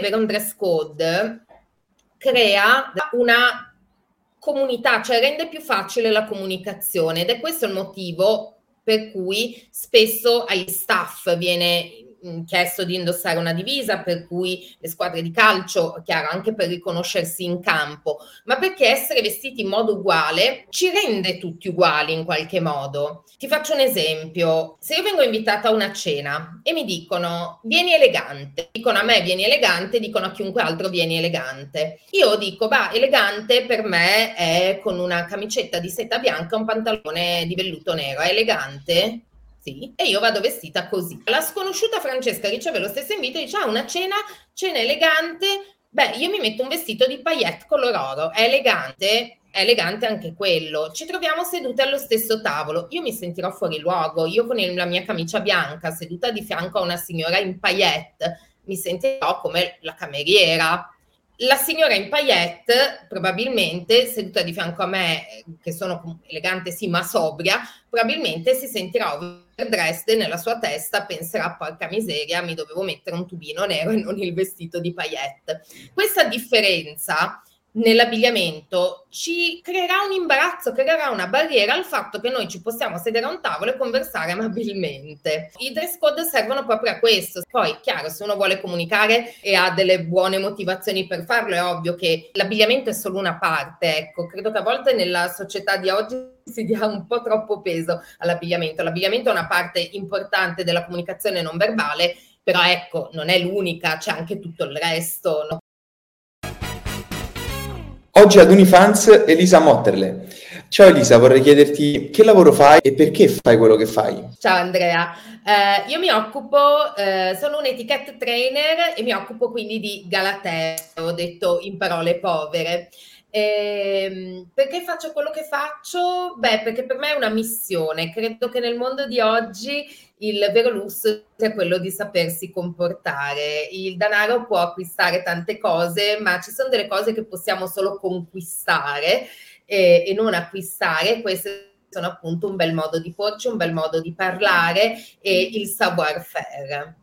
avere un dress code crea una comunità, cioè rende più facile la comunicazione ed è questo il motivo per cui spesso agli staff viene chiesto di indossare una divisa, per cui le squadre di calcio, chiaro, anche per riconoscersi in campo, ma perché essere vestiti in modo uguale ci rende tutti uguali in qualche modo. Ti faccio un esempio, se io vengo invitata a una cena e mi dicono vieni elegante, dicono a me vieni elegante, dicono a chiunque altro vieni elegante. Io dico, bah, elegante per me è con una camicetta di seta bianca e un pantalone di velluto nero, è elegante? Sì, e io vado vestita così. La sconosciuta Francesca riceve lo stesso invito e dice: Ah, una cena, cena elegante. Beh, io mi metto un vestito di paillette color oro, è elegante, è elegante anche quello. Ci troviamo sedute allo stesso tavolo. Io mi sentirò fuori luogo. Io con la mia camicia bianca, seduta di fianco a una signora in paillette, mi sentirò come la cameriera. La signora in paillette, probabilmente, seduta di fianco a me, che sono elegante sì, ma sobria, probabilmente si sentirà overdressed nella sua testa penserà, porca miseria, mi dovevo mettere un tubino nero e non il vestito di paillette. Questa differenza nell'abbigliamento ci creerà un imbarazzo, creerà una barriera al fatto che noi ci possiamo sedere a un tavolo e conversare amabilmente. I dress code servono proprio a questo. Poi, chiaro, se uno vuole comunicare e ha delle buone motivazioni per farlo, è ovvio che l'abbigliamento è solo una parte. Ecco, credo che a volte nella società di oggi si dia un po' troppo peso all'abbigliamento. L'abbigliamento è una parte importante della comunicazione non verbale, però ecco, non è l'unica, c'è anche tutto il resto. No? Oggi ad Unifans Elisa Motterle. Ciao Elisa, vorrei chiederti che lavoro fai e perché fai quello che fai? Ciao Andrea, eh, io mi occupo, eh, sono un etiquette trainer e mi occupo quindi di Galateo, detto in parole povere. Eh, perché faccio quello che faccio? Beh, perché per me è una missione. Credo che nel mondo di oggi il vero lusso sia quello di sapersi comportare. Il denaro può acquistare tante cose, ma ci sono delle cose che possiamo solo conquistare e, e non acquistare. Queste sono appunto un bel modo di porci, un bel modo di parlare e il savoir-faire.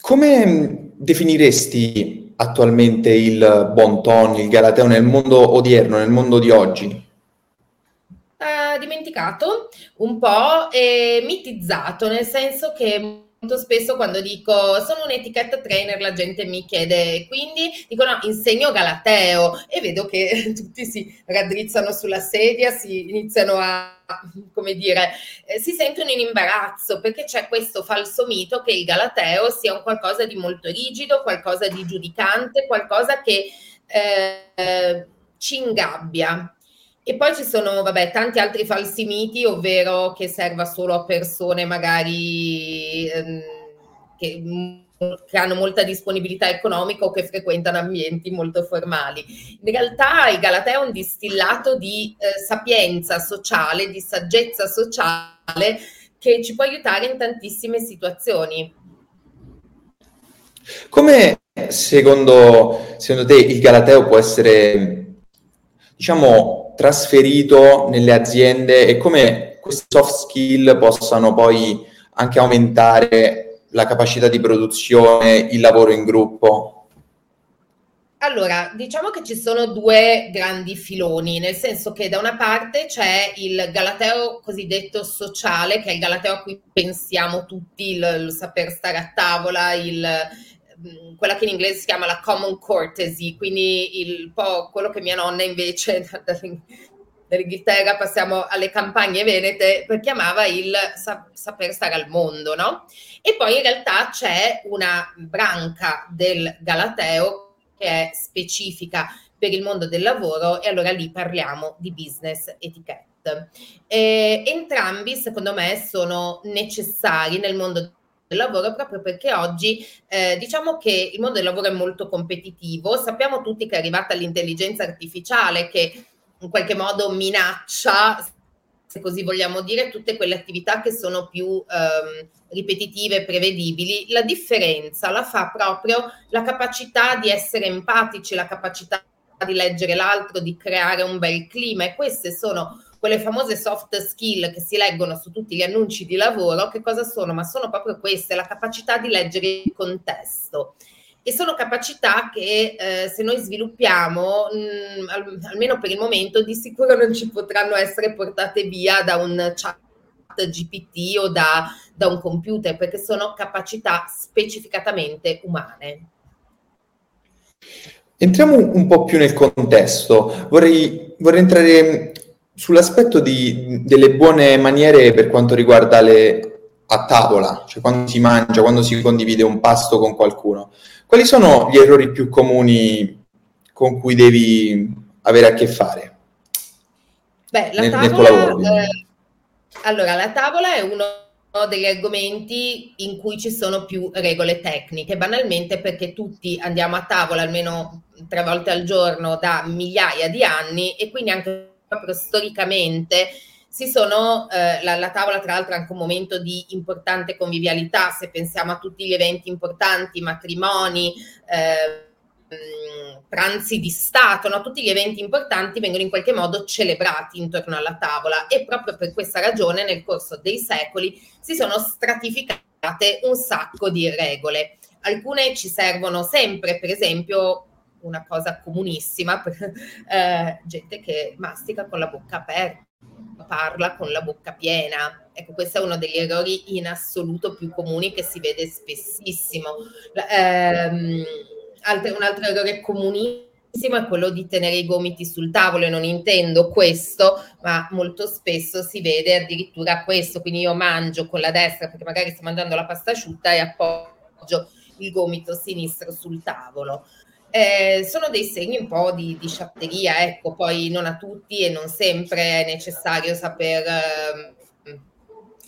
Come definiresti attualmente il bon ton, il galateo nel mondo odierno, nel mondo di oggi? Dimenticato un po' e mitizzato, nel senso che molto spesso quando dico sono un'etichetta trainer la gente mi chiede quindi? Dico no insegno Galateo. E vedo che tutti si raddrizzano sulla sedia si iniziano a come dire eh, si sentono in imbarazzo perché c'è questo falso mito che il Galateo sia un qualcosa di molto rigido qualcosa di giudicante qualcosa che eh, ci ingabbia e poi ci sono, vabbè, tanti altri falsi miti, ovvero che serva solo a persone magari ehm, che, che, hanno molta disponibilità economica o che frequentano ambienti molto formali. In realtà il Galateo è un distillato di eh, sapienza sociale, di saggezza sociale che ci può aiutare in tantissime situazioni. Come secondo, secondo te il Galateo può essere, diciamo, trasferito nelle aziende e come queste soft skill possano poi anche aumentare la capacità di produzione, il lavoro in gruppo? Allora, diciamo che ci sono due grandi filoni, nel senso che da una parte c'è il galateo cosiddetto sociale, che è il galateo a cui pensiamo tutti, il, il saper stare a tavola, il, quella che in inglese si chiama la common courtesy, quindi il po' quello che mia nonna invece dall'Inghilterra passiamo alle campagne venete chiamava il sa- saper stare al mondo, no? E poi in realtà c'è una branca del Galateo che è specifica per il mondo del lavoro e allora lì parliamo di business etiquette. Eh, entrambi secondo me sono necessari nel mondo del lavoro proprio perché oggi eh, diciamo che il mondo del lavoro è molto competitivo, sappiamo tutti che è arrivata l'intelligenza artificiale che in qualche modo minaccia, se così vogliamo dire, tutte quelle attività che sono più ehm, ripetitive prevedibili. La differenza la fa proprio la capacità di essere empatici, la capacità di leggere l'altro, di creare un bel clima e queste sono quelle famose soft skill che si leggono su tutti gli annunci di lavoro, che cosa sono? Ma sono proprio queste, la capacità di leggere il contesto. E sono capacità che eh, se noi sviluppiamo, mh, mm, al, almeno per il momento, di sicuro non ci potranno essere portate via da un chat GPT o da, da un computer, perché sono capacità specificatamente umane. Entriamo un po' più nel contesto. Vorrei, vorrei entrare sull'aspetto di, delle buone maniere per quanto riguarda le a tavola, cioè quando si mangia, quando si condivide un pasto con qualcuno. Quali sono gli errori più comuni con cui devi avere a che fare? Beh, la nel, tavola, nel lavoro, eh, allora, la tavola è uno degli argomenti in cui ci sono più regole tecniche, banalmente perché tutti andiamo a tavola almeno tre volte al giorno da migliaia di anni e quindi anche proprio storicamente si sono, eh, la, la, tavola tra l'altro è anche un momento di importante convivialità, se pensiamo a tutti gli eventi importanti, matrimoni, eh, pranzi di Stato, no? tutti gli eventi importanti vengono in qualche modo celebrati intorno alla tavola e proprio per questa ragione nel corso dei secoli si sono stratificate un sacco di regole. Alcune ci servono sempre, per esempio una cosa comunissima eh, gente che mastica con la bocca aperta, parla con la bocca piena. Ecco, questo è uno degli errori in assoluto più comuni che si vede spessissimo. Ehm, altro, un altro errore comunissimo è quello di tenere i gomiti sul tavolo e non intendo questo, ma molto spesso si vede addirittura questo, quindi io mangio con la destra perché magari sto mangiando la pasta asciutta e appoggio il gomito sinistro sul tavolo. Eh, sono dei segni un po' di, di, sciatteria, ecco, poi non a tutti e non sempre è necessario saper eh,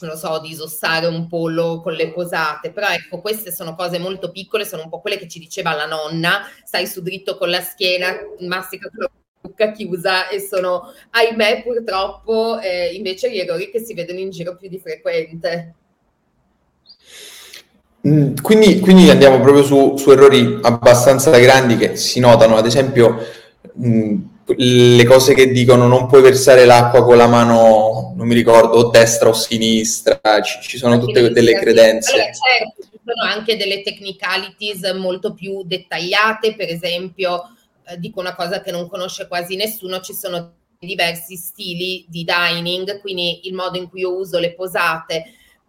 non so, disossare un pollo con le posate, però ecco, queste sono cose molto piccole, sono un po' quelle che ci diceva la nonna, stai su dritto con la schiena, mastica con la bocca chiusa e sono, ahimè, purtroppo eh, invece gli errori che si vedono in giro più di frequente. Mm, quindi, quindi, andiamo proprio su, su, errori abbastanza grandi che si notano, ad esempio mh, mm, le cose che dicono non puoi versare l'acqua con la mano, non mi ricordo, o destra o sinistra, ci, ci sono tutte delle credenze. Allora, certo, ci sono anche delle technicalities molto più dettagliate, per esempio, eh, dico una cosa che non conosce quasi nessuno, ci sono diversi stili di dining, quindi il modo in cui io uso le posate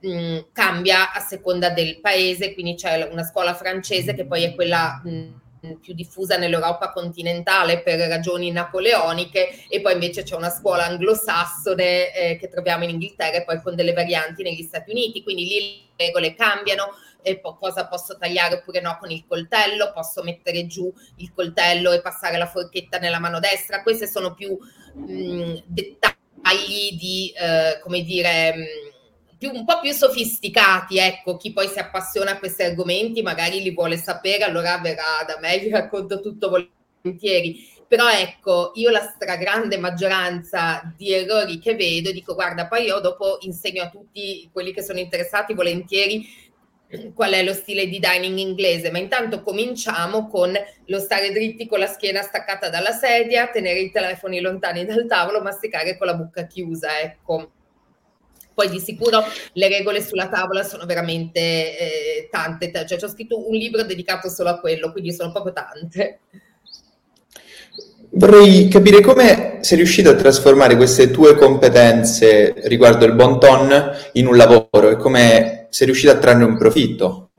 mh, mm, cambia a seconda del paese, quindi c'è una scuola francese che poi è quella... Mh, più diffusa nell'Europa continentale per ragioni napoleoniche e poi invece c'è una scuola anglosassone eh, che troviamo in Inghilterra e poi con delle varianti negli Stati Uniti, quindi lì le regole cambiano, e po- cosa posso tagliare oppure no con il coltello, posso mettere giù il coltello e passare la forchetta nella mano destra, questi sono più mh, dettagli di, eh, come dire... Mh, più, un po' più sofisticati, ecco, chi poi si appassiona a questi argomenti magari li vuole sapere, allora verrà da me, vi racconto tutto volentieri. Però ecco, io la stragrande maggioranza di errori che vedo, dico guarda, poi io dopo insegno a tutti quelli che sono interessati volentieri qual è lo stile di dining inglese, ma intanto cominciamo con lo stare dritti con la schiena staccata dalla sedia, tenere i telefoni lontani dal tavolo, masticare con la bocca chiusa, ecco. Poi di sicuro le regole sulla tavola sono veramente eh, tante, cioè ho scritto un libro dedicato solo a quello, quindi sono proprio tante. Vorrei capire come sei riuscito a trasformare queste tue competenze riguardo il bon ton in un lavoro e come sei riuscito a trarne un profitto.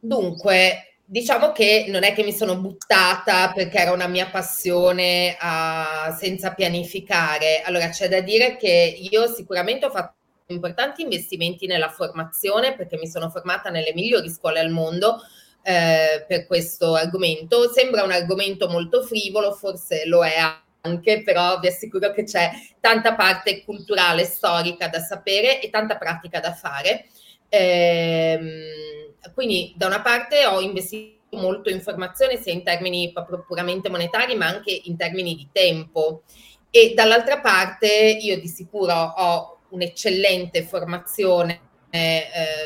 Dunque, diciamo che non è che mi sono buttata perché era una mia passione a, senza pianificare. Allora, c'è da dire che io sicuramente ho fatto importanti investimenti nella formazione perché mi sono formata nelle migliori scuole al mondo eh, per questo argomento. Sembra un argomento molto frivolo, forse lo è anche, però vi assicuro che c'è tanta parte culturale, storica da sapere e tanta pratica da fare. Ehm, quindi da una parte ho investito molto in formazione sia in termini proprio puramente monetari ma anche in termini di tempo. E dall'altra parte io di sicuro ho un'eccellente formazione eh,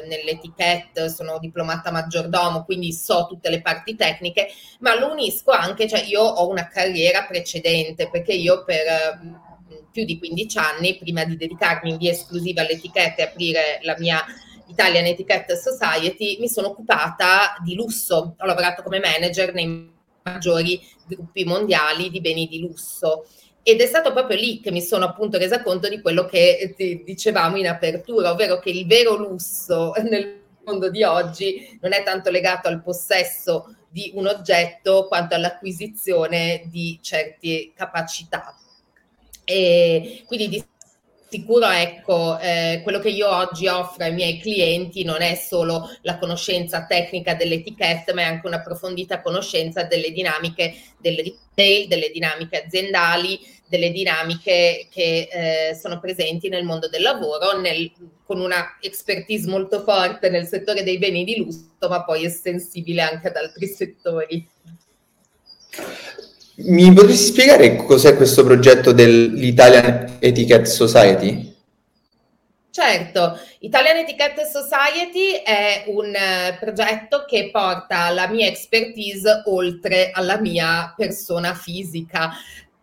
nell'etichette, sono diplomata maggiordomo, quindi so tutte le parti tecniche, ma lo unisco anche, cioè io ho una carriera precedente perché io per più di 15 anni, prima di dedicarmi in via esclusiva all'etichetta e aprire la mia Italian Etiquette Society, mi sono occupata di lusso. Ho lavorato come manager nei maggiori gruppi mondiali di beni di lusso. Ed è stato proprio lì che mi sono appunto resa conto di quello che dicevamo in apertura, ovvero che il vero lusso nel mondo di oggi non è tanto legato al possesso di un oggetto quanto all'acquisizione di certe capacità. E quindi di sicuro, ecco, eh, quello che io oggi offro ai miei clienti non è solo la conoscenza tecnica dell'etichetta, ma è anche un'approfondita conoscenza delle dinamiche del retail, delle dinamiche aziendali, delle dinamiche che eh, sono presenti nel mondo del lavoro, nel, con una expertise molto forte nel settore dei beni di lusso, ma poi estensibile anche ad altri settori. Mi potresti spiegare cos'è questo progetto dell'Italian Etiquette Society? Certo, Italian Etiquette Society è un uh, progetto che porta la mia expertise oltre alla mia persona fisica.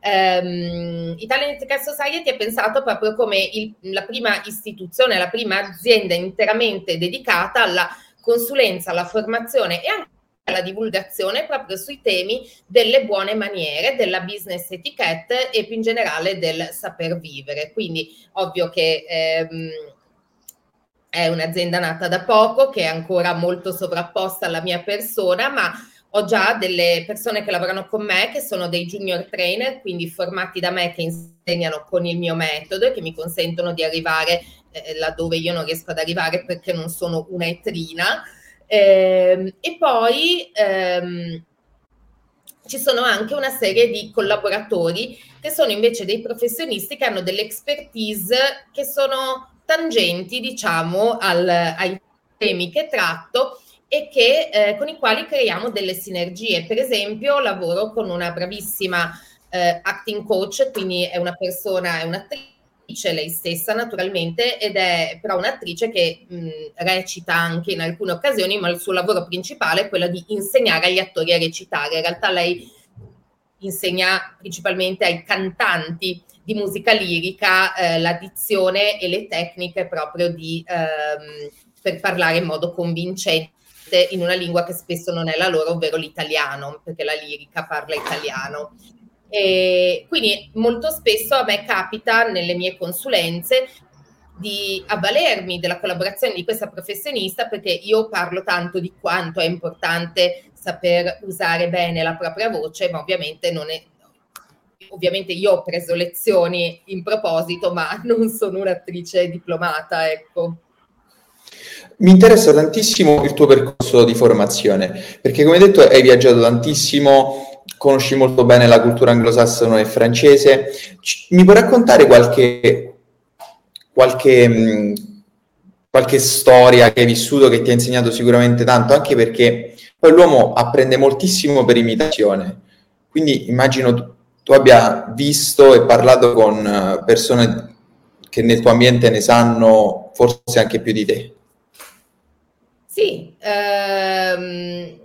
Um, Italian Etiquette Society è pensato proprio come il, la prima istituzione, la prima azienda interamente dedicata alla consulenza, alla formazione e anche la divulgazione proprio sui temi delle buone maniere, della business etiquette e più in generale del saper vivere. Quindi ovvio che ehm, è un'azienda nata da poco, che è ancora molto sovrapposta alla mia persona, ma ho già delle persone che lavorano con me che sono dei junior trainer, quindi formati da me che insegnano con il mio metodo e che mi consentono di arrivare eh, laddove io non riesco ad arrivare perché non sono una etrina. Eh, e poi ehm, ci sono anche una serie di collaboratori che sono invece dei professionisti che hanno delle expertise che sono tangenti, diciamo, al, ai temi che tratto e che, eh, con i quali creiamo delle sinergie. Per esempio, lavoro con una bravissima eh, acting coach, quindi è una persona, è un'attrice lei stessa naturalmente ed è però un'attrice che mh, recita anche in alcune occasioni, ma il suo lavoro principale è quello di insegnare agli attori a recitare. In realtà lei insegna principalmente ai cantanti di musica lirica eh, la e le tecniche proprio di, ehm, per parlare in modo convincente in una lingua che spesso non è la loro, ovvero l'italiano, perché la lirica parla italiano. E quindi molto spesso a me capita nelle mie consulenze di avvalermi della collaborazione di questa professionista perché io parlo tanto di quanto è importante saper usare bene la propria voce, ma ovviamente non è ovviamente io ho preso lezioni in proposito, ma non sono un'attrice diplomata, ecco. Mi interessa tantissimo il tuo percorso di formazione, perché come detto hai viaggiato tantissimo, conosci molto bene la cultura anglosassone e francese. Mi puoi raccontare qualche, qualche, mm, qualche storia che hai vissuto che ti ha insegnato sicuramente tanto, anche perché poi l'uomo apprende moltissimo per imitazione. Quindi immagino tu, tu abbia visto e parlato con eh, persone che nel tuo ambiente ne sanno forse anche più di te. Sì, ehm,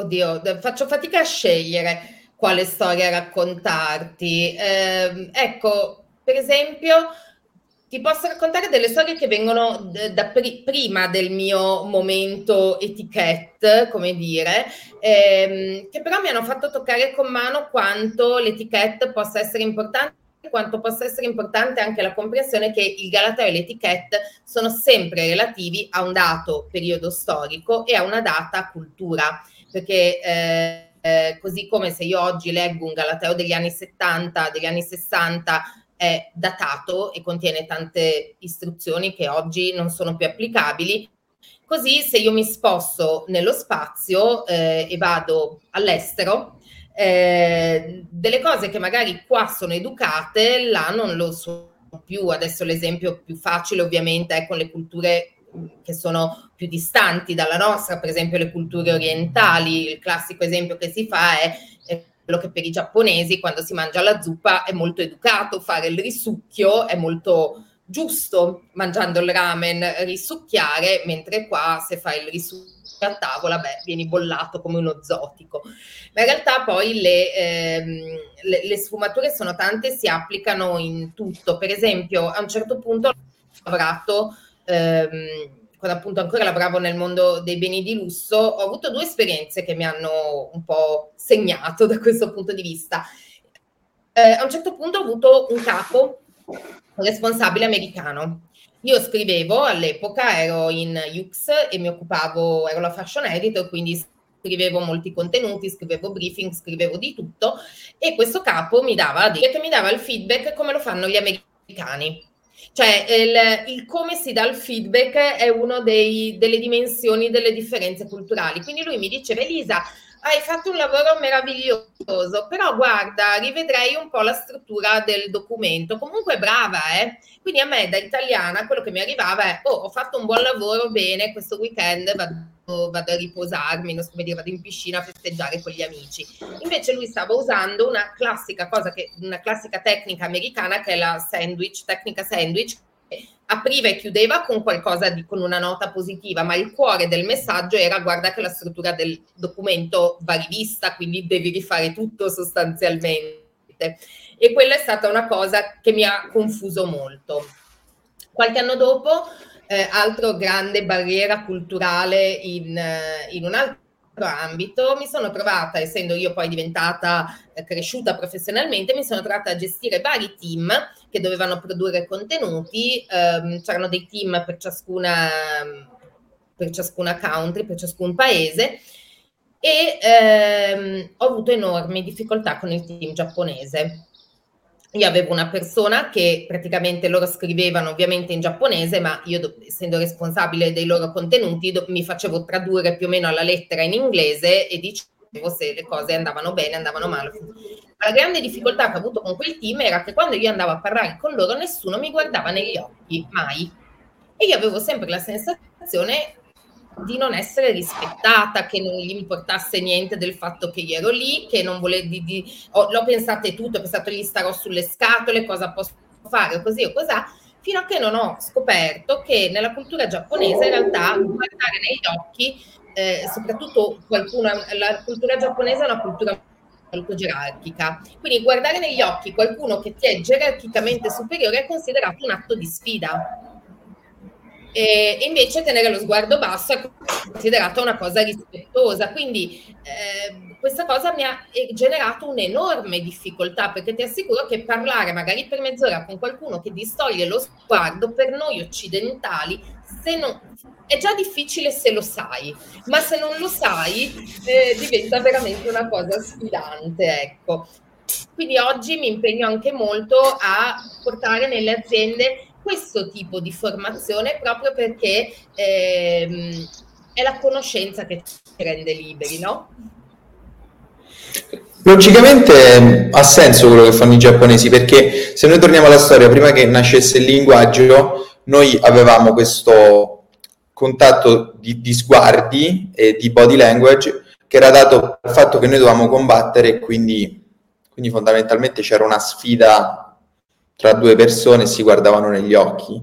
oddio, faccio fatica a scegliere quale storia raccontarti. Eh, ecco, per esempio, ti posso raccontare delle storie che vengono da pri- prima del mio momento etichette, come dire, ehm, che però mi hanno fatto toccare con mano quanto l'etichette possa essere importante quanto possa essere importante anche la comprensione che il galateo e l'etichette sono sempre relativi a un dato periodo storico e a una data cultura perché eh, eh, così come se io oggi leggo un Galateo degli anni 70, degli anni 60, è datato e contiene tante istruzioni che oggi non sono più applicabili. Così se io mi sposto nello spazio eh, e vado all'estero, eh, delle cose che magari qua sono educate, là non lo sono più. Adesso l'esempio più facile ovviamente è con le culture che sono più distanti dalla nostra, per esempio le culture orientali, il classico esempio che si fa è, quello che per i giapponesi quando si mangia la zuppa è molto educato, fare il risucchio è molto giusto mangiando il ramen risucchiare, mentre qua se fai il risucchio a tavola, beh, vieni bollato come uno zotico. Ma in realtà poi le, ehm, le, le sfumature sono tante, si applicano in tutto. Per esempio, a un certo punto ho lavorato, ehm, quando appunto ancora lavoravo nel mondo dei beni di lusso, ho avuto due esperienze che mi hanno un po' segnato da questo punto di vista. Eh, a un certo punto ho avuto un capo responsabile americano io scrivevo all'epoca, ero in UX e mi occupavo, ero la fashion editor, quindi scrivevo molti contenuti, scrivevo briefing, scrivevo di tutto e questo capo mi dava, mi dava il feedback come lo fanno gli americani. Cioè il, il come si dà il feedback è una delle dimensioni delle differenze culturali. Quindi lui mi diceva Elisa, hai fatto un lavoro meraviglioso, però guarda, rivedrei un po' la struttura del documento. Comunque brava, eh? Quindi a me da italiana quello che mi arrivava è, oh, ho fatto un buon lavoro, bene, questo weekend vado, vado a riposarmi, non so come dire, vado in piscina a festeggiare con gli amici. Invece lui stava usando una classica cosa, che, una classica tecnica americana che è la sandwich, tecnica sandwich, apriva e chiudeva con qualcosa di, con una nota positiva, ma il cuore del messaggio era guarda che la struttura del documento va rivista, quindi devi rifare tutto sostanzialmente. E quella è stata una cosa che mi ha confuso molto. Qualche anno dopo, eh, altro grande barriera culturale in, eh, in un altro ambito, mi sono trovata, essendo io poi diventata eh, cresciuta professionalmente, mi sono trovata a gestire vari team che dovevano produrre contenuti, ehm, c'erano dei team per ciascuna, per ciascuna country, per ciascun paese e ehm, ho avuto enormi difficoltà con il team giapponese. Io avevo una persona che praticamente loro scrivevano ovviamente in giapponese, ma io essendo responsabile dei loro contenuti do, mi facevo tradurre più o meno alla lettera in inglese e dicevo se le cose andavano bene, andavano male. La grande difficoltà che ho avuto con quel team era che quando io andavo a parlare con loro nessuno mi guardava negli occhi, mai. E io avevo sempre la sensazione di non essere rispettata, che non gli importasse niente del fatto che io ero lì, che non volevo, di, di, oh, l'ho pensate tutto, ho pensato gli starò sulle scatole, cosa posso fare, così o cos'ha, fino a che non ho scoperto che nella cultura giapponese in realtà guardare negli occhi, eh, soprattutto qualcuno, la cultura giapponese è una cultura molto gerarchica, quindi guardare negli occhi qualcuno che ti è gerarchicamente superiore è considerato un atto di sfida e invece tenere lo sguardo basso è considerata una cosa rispettosa. Quindi eh, questa cosa mi ha generato un'enorme difficoltà perché ti assicuro che parlare magari per mezz'ora con qualcuno che distoglie lo sguardo per noi occidentali non, è già difficile se lo sai, ma se non lo sai eh, diventa veramente una cosa sfidante. Ecco. Quindi oggi mi impegno anche molto a portare nelle aziende questo tipo di formazione proprio perché ehm, è la conoscenza che ci rende liberi, no? Logicamente ha senso quello che fanno i giapponesi perché se noi torniamo alla storia, prima che nascesse il linguaggio, noi avevamo questo contatto di, di sguardi e di body language che era dato dal fatto che noi dovevamo combattere e quindi, quindi fondamentalmente c'era una sfida tra due persone si guardavano negli occhi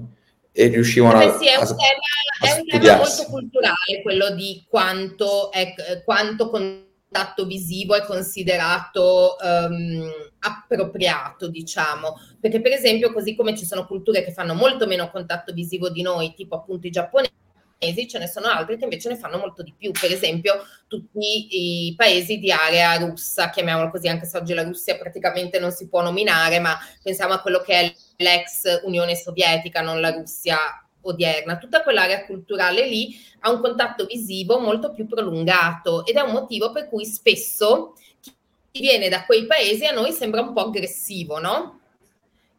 e riuscivano eh sì, è un, tema, è un tema, molto culturale quello di quanto, è, quanto contatto visivo è considerato um, appropriato, diciamo. Perché, per esempio, così come ci sono culture che fanno molto meno contatto visivo di noi, tipo appunto i giapponesi ce ne sono altri che invece ne fanno molto di più. Per esempio, tutti i paesi di area russa, chiamiamolo così, anche se oggi la Russia praticamente non si può nominare, ma pensiamo a quello che è l'ex Unione Sovietica, non la Russia odierna. Tutta quell'area culturale lì ha un contatto visivo molto più prolungato ed è un motivo per cui spesso chi viene da quei paesi a noi sembra un po' aggressivo, no?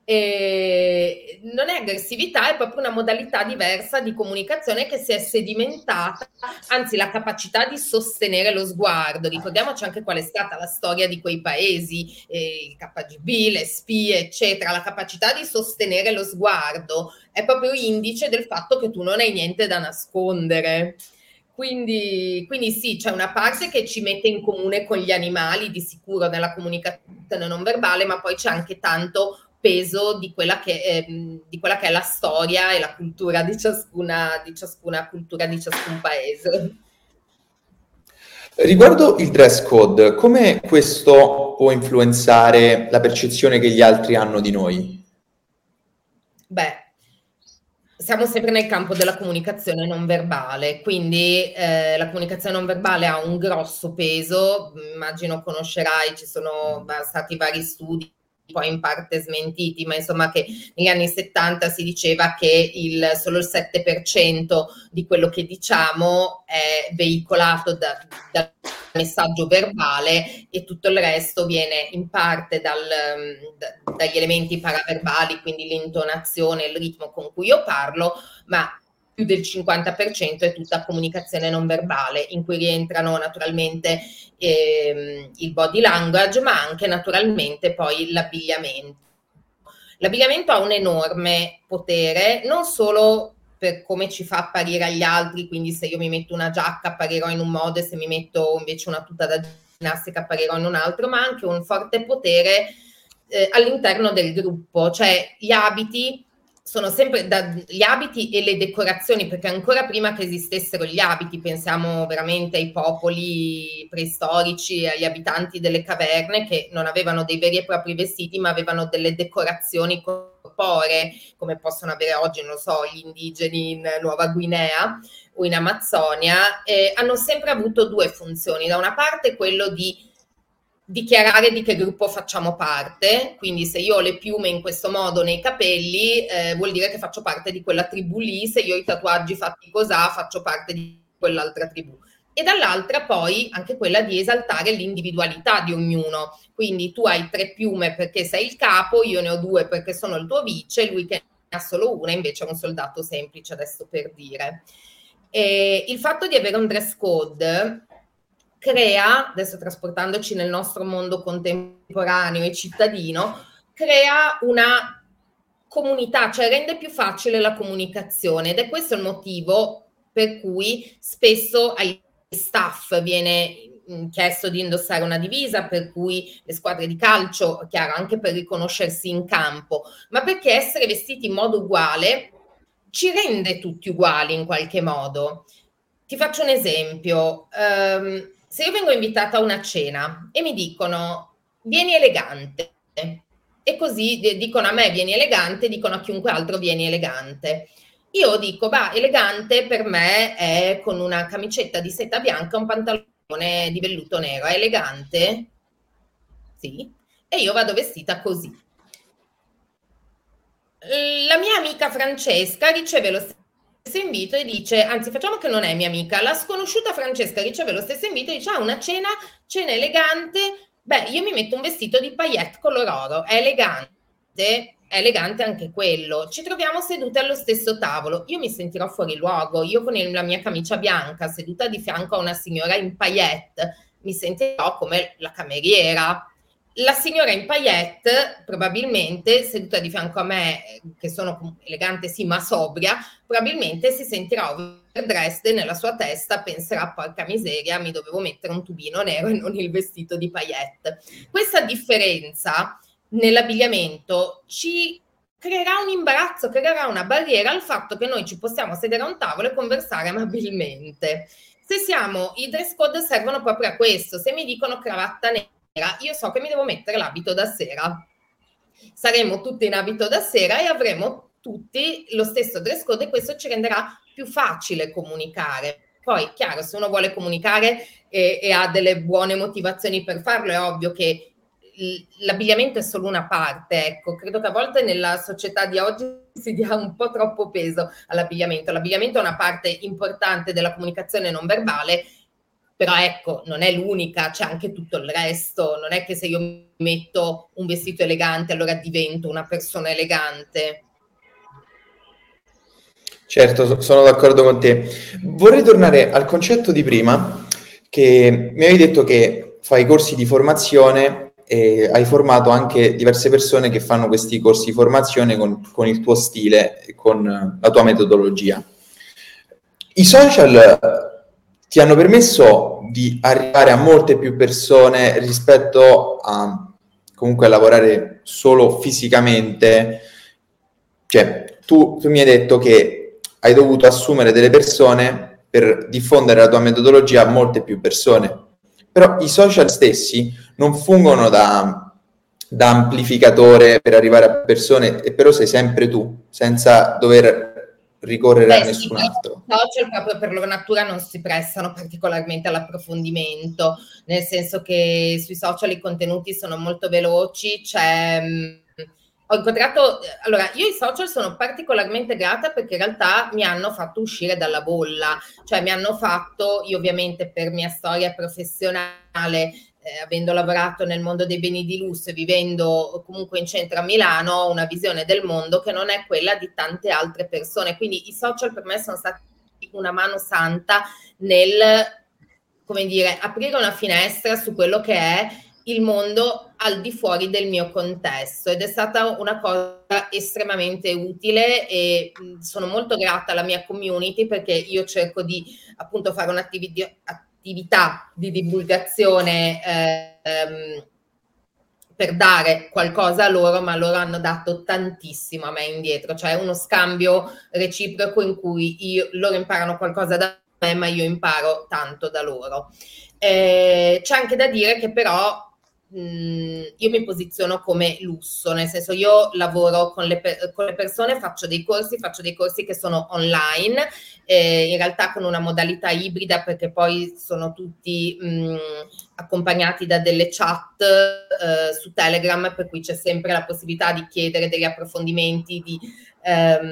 E non è aggressività, è proprio una modalità diversa di comunicazione che si è sedimentata, anzi la capacità di sostenere lo sguardo. Ricordiamoci anche qual è stata la storia di quei paesi, eh, il KGB, le spie, eccetera. La capacità di sostenere lo sguardo è proprio indice del fatto che tu non hai niente da nascondere. Quindi, quindi, sì, c'è una parte che ci mette in comune con gli animali, di sicuro nella comunicazione non verbale, ma poi c'è anche tanto peso di quella, che, eh, di quella che è la storia e la cultura di ciascuna, di ciascuna cultura di ciascun paese. Riguardo il dress code, come questo può influenzare la percezione che gli altri hanno di noi? Beh, siamo sempre nel campo della comunicazione non verbale, quindi eh, la comunicazione non verbale ha un grosso peso, immagino conoscerai, ci sono stati vari studi poi in parte smentiti, ma insomma che negli anni 70 si diceva che il, solo il 7% di quello che diciamo è veicolato da, dal messaggio verbale e tutto il resto viene in parte dal, da, dagli elementi paraverbali, quindi l'intonazione, il ritmo con cui io parlo, ma più del 50% è tutta comunicazione non verbale, in cui rientrano naturalmente ehm, il body language, ma anche naturalmente poi l'abbigliamento. L'abbigliamento ha un enorme potere, non solo per come ci fa apparire agli altri, quindi se io mi metto una giacca apparirò in un modo e se mi metto invece una tuta da ginnastica apparirò in un altro, ma anche un forte potere eh, all'interno del gruppo, cioè gli abiti sono sempre da, gli abiti e le decorazioni, perché ancora prima che esistessero gli abiti, pensiamo veramente ai popoli preistorici, agli abitanti delle caverne che non avevano dei veri e propri vestiti, ma avevano delle decorazioni corporee, come possono avere oggi, non so, gli indigeni in Nuova Guinea o in Amazzonia, eh, hanno sempre avuto due funzioni. Da una parte quello di dichiarare di che gruppo facciamo parte, quindi se io ho le piume in questo modo nei capelli, eh, vuol dire che faccio parte di quella tribù lì, se io ho i tatuaggi fatti cos'ha, faccio parte di quell'altra tribù. E dall'altra poi anche quella di esaltare l'individualità di ognuno, quindi tu hai tre piume perché sei il capo, io ne ho due perché sono il tuo vice, lui che ne ha solo una invece è un soldato semplice, adesso per dire. E il fatto di avere un dress code crea, adesso trasportandoci nel nostro mondo contemporaneo e cittadino, crea una comunità, cioè rende più facile la comunicazione ed è questo il motivo per cui spesso ai staff viene chiesto di indossare una divisa, per cui le squadre di calcio, chiaro, anche per riconoscersi in campo, ma perché essere vestiti in modo uguale ci rende tutti uguali in qualche modo. Ti faccio un esempio. Um, se io vengo invitata a una cena e mi dicono vieni elegante e così dicono a me vieni elegante, dicono a chiunque altro vieni elegante. Io dico, bah, elegante per me è con una camicetta di seta bianca e un pantalone di velluto nero. È elegante? Sì. E io vado vestita così. La mia amica Francesca riceve lo stesso stesso invito e dice, anzi facciamo che non è mia amica, la sconosciuta Francesca riceve lo stesso invito e dice, ah una cena, cena elegante, beh io mi metto un vestito di paillette color oro, è elegante, è elegante anche quello, ci troviamo sedute allo stesso tavolo, io mi sentirò fuori luogo, io con la mia camicia bianca seduta di fianco a una signora in paillette, mi sentirò come la cameriera, la signora in paillette, probabilmente seduta di fianco a me, che sono elegante sì, ma sobria, probabilmente si sentirà overdressed nella sua testa penserà, porca miseria, mi dovevo mettere un tubino nero e non il vestito di paillette. Questa differenza nell'abbigliamento ci creerà un imbarazzo, creerà una barriera al fatto che noi ci possiamo sedere a un tavolo e conversare amabilmente. Se siamo, i dress code servono proprio a questo. Se mi dicono cravatta nera, io so che mi devo mettere l'abito da sera. Saremo tutti in abito da sera e avremo tutti lo stesso dress code e questo ci renderà più facile comunicare. Poi, chiaro, se uno vuole comunicare e, e ha delle buone motivazioni per farlo, è ovvio che l'abbigliamento è solo una parte, ecco, credo che a volte nella società di oggi si dia un po' troppo peso all'abbigliamento. L'abbigliamento è una parte importante della comunicazione non verbale però ecco, non è l'unica, c'è anche tutto il resto, non è che se io metto un vestito elegante allora divento una persona elegante. Certo, sono d'accordo con te. Vorrei tornare al concetto di prima, che mi avevi detto che fai corsi di formazione e hai formato anche diverse persone che fanno questi corsi di formazione con, con il tuo stile e con la tua metodologia. I social ti hanno permesso di arrivare a molte più persone rispetto a comunque a lavorare solo fisicamente. Cioè, tu, tu mi hai detto che hai dovuto assumere delle persone per diffondere la tua metodologia a molte più persone. però i social stessi non fungono da, da amplificatore per arrivare a persone, e però sei sempre tu, senza dover ricorrere Beh, a nessun sì, altro. I social proprio per loro natura non si prestano particolarmente all'approfondimento, nel senso che sui social i contenuti sono molto veloci, c'è... Mh, ho incontrato, allora io i social sono particolarmente grata perché in realtà mi hanno fatto uscire dalla bolla, cioè mi hanno fatto, io ovviamente per mia storia professionale, eh, avendo lavorato nel mondo dei beni di lusso e vivendo comunque in centro a Milano, ho una visione del mondo che non è quella di tante altre persone, quindi i social per me sono stati una mano santa nel, come dire, aprire una finestra su quello che è il mondo al di fuori del mio contesto. Ed è stata una cosa estremamente utile e sono molto grata alla mia community perché io cerco di appunto fare un'attività di divulgazione ehm, per dare qualcosa a loro, ma loro hanno dato tantissimo a me indietro, cioè uno scambio reciproco in cui io, loro imparano qualcosa da me, ma io imparo tanto da loro. Eh, c'è anche da dire che però Mm, io mi posiziono come lusso, nel senso io lavoro con le, per, con le, persone, faccio dei corsi, faccio dei corsi che sono online, eh, in realtà con una modalità ibrida perché poi sono tutti mh, accompagnati da delle chat eh, su Telegram, per cui c'è sempre la possibilità di chiedere degli approfondimenti, di... Ehm,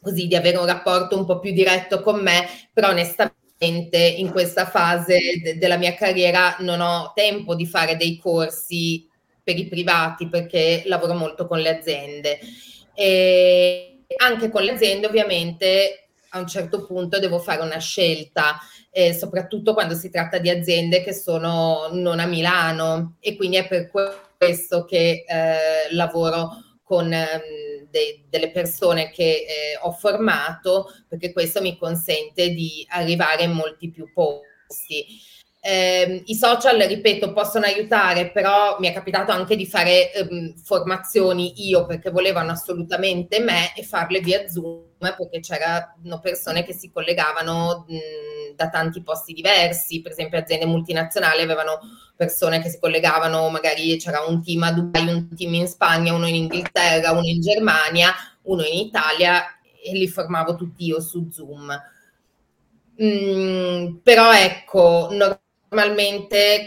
così di avere un rapporto un po' più diretto con me, però onestamente in questa fase de- della mia carriera non ho tempo di fare dei corsi per i privati perché lavoro molto con le aziende. E anche con le aziende ovviamente a un certo punto devo fare una scelta, eh, soprattutto quando si tratta di aziende che sono non a Milano e quindi è per questo che eh, lavoro con... Ehm, de, delle persone che eh, ho formato, perché questo mi consente di arrivare in molti più posti. Eh, I social, ripeto, possono aiutare, però mi è capitato anche di fare ehm, formazioni io perché volevano assolutamente me e farle via Zoom perché c'erano persone che si collegavano mh, da tanti posti diversi, per esempio aziende multinazionali avevano persone che si collegavano, magari c'era un team a Dubai, un team in Spagna, uno in Inghilterra, uno in Germania, uno in Italia e li formavo tutti io su Zoom. Mm, però ecco, normalmente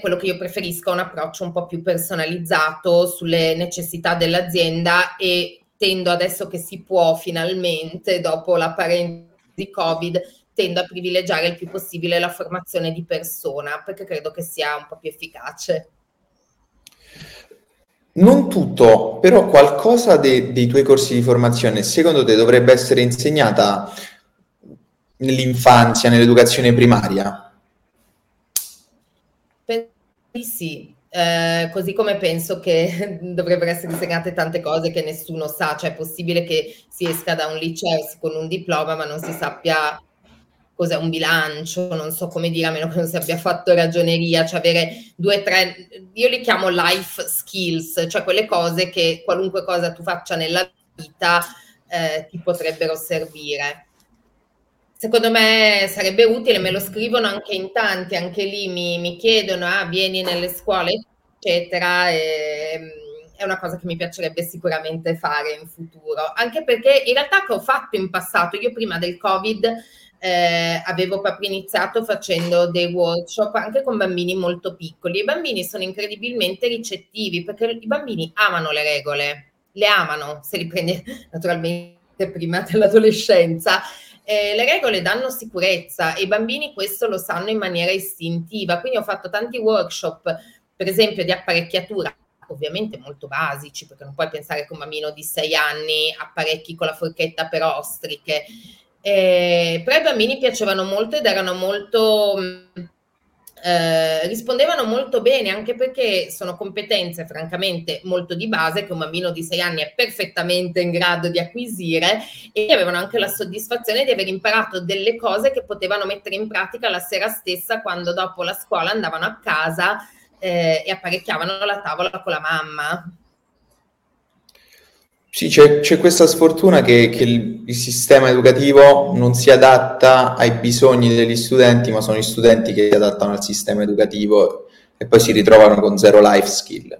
quello che io preferisco è un approccio un po' più personalizzato sulle necessità dell'azienda e tendo adesso che si può finalmente, dopo la parentesi Covid, tendo a privilegiare il più possibile la formazione di persona perché credo che sia un po' più efficace. Non tutto, però qualcosa de- dei tuoi corsi di formazione secondo te dovrebbe essere insegnata nell'infanzia, nell'educazione primaria? Sì, eh, così come penso che dovrebbero essere insegnate tante cose che nessuno sa, cioè è possibile che si esca da un liceo con un diploma ma non si sappia cos'è un bilancio, non so come dire, a meno che non si abbia fatto ragioneria, cioè avere due, tre, io li chiamo life skills, cioè quelle cose che qualunque cosa tu faccia nella vita eh, ti potrebbero servire. Secondo me sarebbe utile, me lo scrivono anche in tanti, anche lì mi, mi chiedono, ah, vieni nelle scuole, eccetera. E, mm, è una cosa che mi piacerebbe sicuramente fare in futuro, anche perché in realtà che ho fatto in passato, io prima del Covid eh, avevo proprio iniziato facendo dei workshop anche con bambini molto piccoli. I bambini sono incredibilmente ricettivi perché i bambini amano le regole, le amano, se li prende naturalmente prima dell'adolescenza. Eh, le regole danno sicurezza e i bambini questo lo sanno in maniera istintiva. Quindi ho fatto tanti workshop, per esempio, di apparecchiatura ovviamente molto basici, perché non puoi pensare che un bambino di sei anni apparecchi con la forchetta per ostriche. Eh, però i bambini piacevano molto ed erano molto... Eh, rispondevano molto bene anche perché sono competenze francamente molto di base che un bambino di sei anni è perfettamente in grado di acquisire e avevano anche la soddisfazione di aver imparato delle cose che potevano mettere in pratica la sera stessa quando dopo la scuola andavano a casa eh, e apparecchiavano la tavola con la mamma. Sì, c'è, c'è questa sfortuna che, che il, sistema educativo non si adatta ai bisogni degli studenti, ma sono gli studenti che si adattano al sistema educativo e poi si ritrovano con zero life skill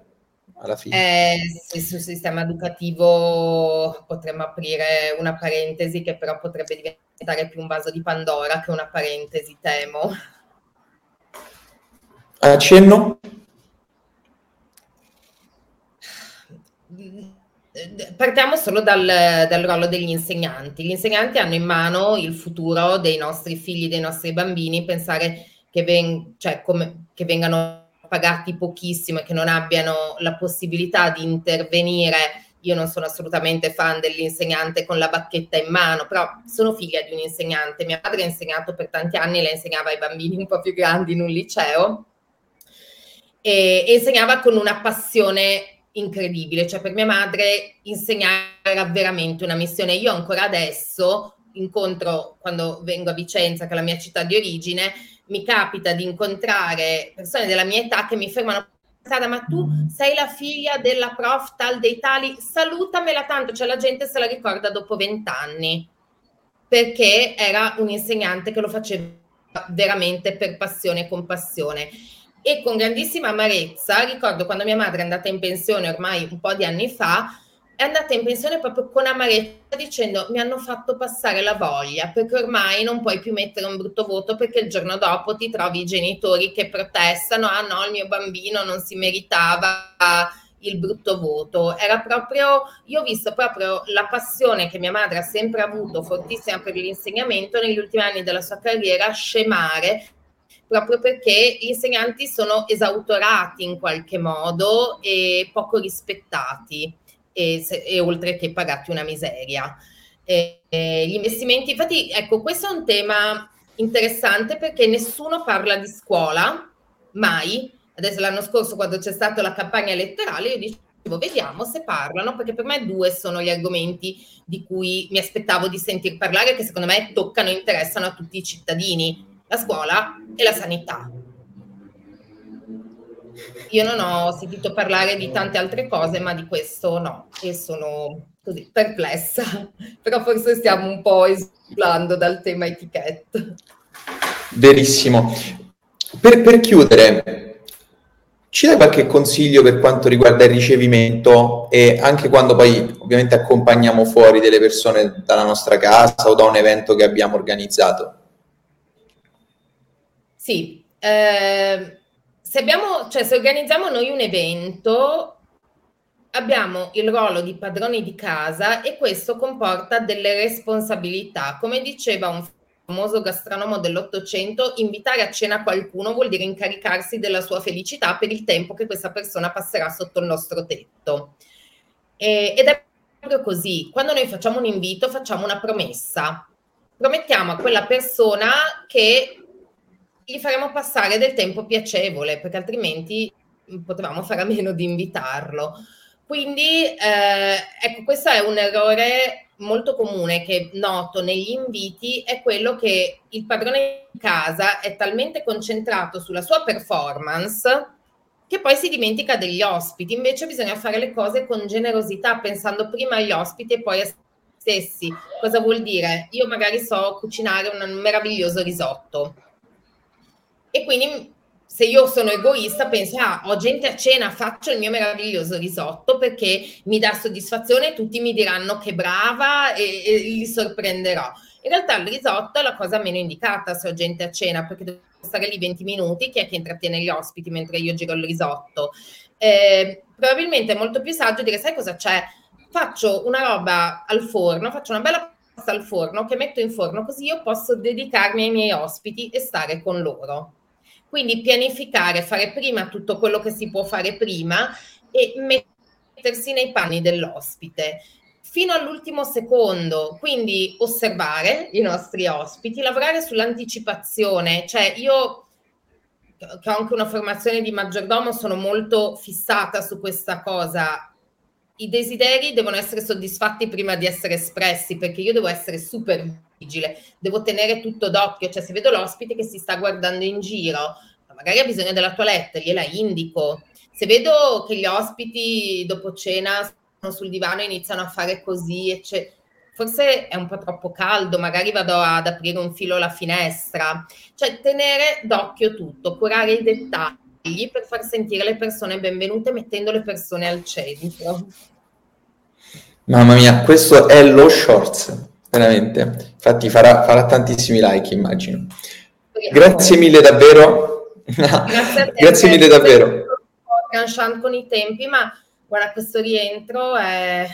alla fine. Eh, sì, sul sistema educativo potremmo aprire una parentesi che però potrebbe diventare più un vaso di Pandora che una parentesi, temo. Accenno? Partiamo solo dal, dal, ruolo degli insegnanti. Gli insegnanti hanno in mano il futuro dei nostri figli, dei nostri bambini, pensare che, ven- cioè, come, che vengano pagati pochissimo e che non abbiano la possibilità di intervenire. Io non sono assolutamente fan dell'insegnante con la bacchetta in mano, però sono figlia di un insegnante. Mia madre ha insegnato per tanti anni, lei insegnava ai bambini un po' più grandi in un liceo e, e insegnava con una passione incredibile. Cioè, per mia madre insegnare era veramente una missione. Io ancora adesso incontro, quando vengo a Vicenza, che è la mia città di origine, mi capita di incontrare persone della mia età che mi fermano ma tu sei la figlia della prof tal dei tali, salutamela tanto, cioè la gente se la ricorda dopo vent'anni, perché era un insegnante che lo faceva veramente per passione e compassione. E con grandissima amarezza, ricordo quando mia madre è andata in pensione ormai un po' di anni fa, è andata in pensione proprio con amarezza dicendo mi hanno fatto passare la voglia perché ormai non puoi più mettere un brutto voto perché il giorno dopo ti trovi i genitori che protestano ah no il mio bambino non si meritava il brutto voto era proprio io ho visto proprio la passione che mia madre ha sempre avuto fortissima per l'insegnamento negli ultimi anni della sua carriera scemare proprio perché gli insegnanti sono esautorati in qualche modo e poco rispettati e, se, e oltre che pagati una miseria. E, e gli investimenti, infatti, ecco, questo è un tema interessante perché nessuno parla di scuola, mai. Adesso l'anno scorso, quando c'è stata la campagna elettorale, io dicevo, vediamo se parlano, perché per me due sono gli argomenti di cui mi aspettavo di sentir parlare, che secondo me toccano e interessano a tutti i cittadini, la scuola e la sanità. Io non ho sentito parlare di tante altre cose, ma di questo no, e sono così perplessa, però forse stiamo un po' esulando dal tema etichetta. Verissimo. Per, per chiudere, ci dai qualche consiglio per quanto riguarda il ricevimento e anche quando poi ovviamente accompagniamo fuori delle persone dalla nostra casa o da un evento che abbiamo organizzato? Sì, eh, se, abbiamo, cioè, se organizziamo noi un evento, abbiamo il ruolo di padroni di casa e questo comporta delle responsabilità. Come diceva un famoso gastronomo dell'Ottocento, invitare a cena qualcuno vuol dire incaricarsi della sua felicità per il tempo che questa persona passerà sotto il nostro tetto. E, ed è proprio così. Quando noi facciamo un invito, facciamo una promessa. Promettiamo a quella persona che gli faremo passare del tempo piacevole, perché altrimenti potevamo fare a meno di invitarlo. Quindi, eh, ecco, questo è un errore molto comune che noto negli inviti, è quello che il padrone di casa è talmente concentrato sulla sua performance che poi si dimentica degli ospiti. Invece bisogna fare le cose con generosità, pensando prima agli ospiti e poi a se stessi. Cosa vuol dire? Io magari so cucinare un meraviglioso risotto e quindi se io sono egoista penso, ah, ho gente a cena, faccio il mio meraviglioso risotto perché mi dà soddisfazione tutti mi diranno che brava e, e li sorprenderò. In realtà il risotto è la cosa meno indicata se ho gente a cena perché devo stare lì 20 minuti, chi è che intrattiene gli ospiti mentre io giro il risotto? Eh, probabilmente è molto più saggio dire, sai cosa c'è? Faccio una roba al forno, faccio una bella pasta al forno che metto in forno così io posso dedicarmi ai miei ospiti e stare con loro. Quindi pianificare, fare prima tutto quello che si può fare prima e mettersi nei panni dell'ospite fino all'ultimo secondo, quindi osservare i nostri ospiti, lavorare sull'anticipazione, cioè io che ho anche una formazione di maggiordomo sono molto fissata su questa cosa. I desideri devono essere soddisfatti prima di essere espressi, perché io devo essere super vigile, devo tenere tutto d'occhio, cioè se vedo l'ospite che si sta guardando in giro, magari ha bisogno della toilette, gliela indico. Se vedo che gli ospiti dopo cena sul divano e iniziano a fare così, eccetera. Forse è un po' troppo caldo, magari vado ad aprire un filo alla finestra. Cioè, tenere d'occhio tutto, curare i dettagli per far sentire le persone benvenute mettendo le persone al centro. Mamma mia, questo è lo shorts, veramente. Infatti farà, farà tantissimi like, immagino. Grazie mille davvero. Grazie, Grazie mille davvero. Sto con i tempi, ma guarda, questo rientro è,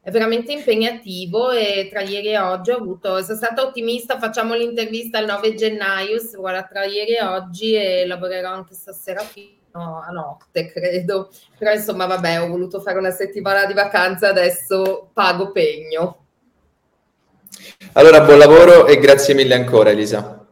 è, veramente impegnativo e tra ieri e oggi ho avuto, sono stata ottimista, facciamo l'intervista il 9 gennaio, guarda, tra ieri e oggi e lavorerò anche stasera fino a notte, credo. Però insomma, vabbè, ho voluto fare una settimana di vacanza, adesso pago pegno. Allora, buon lavoro e grazie mille ancora Elisa.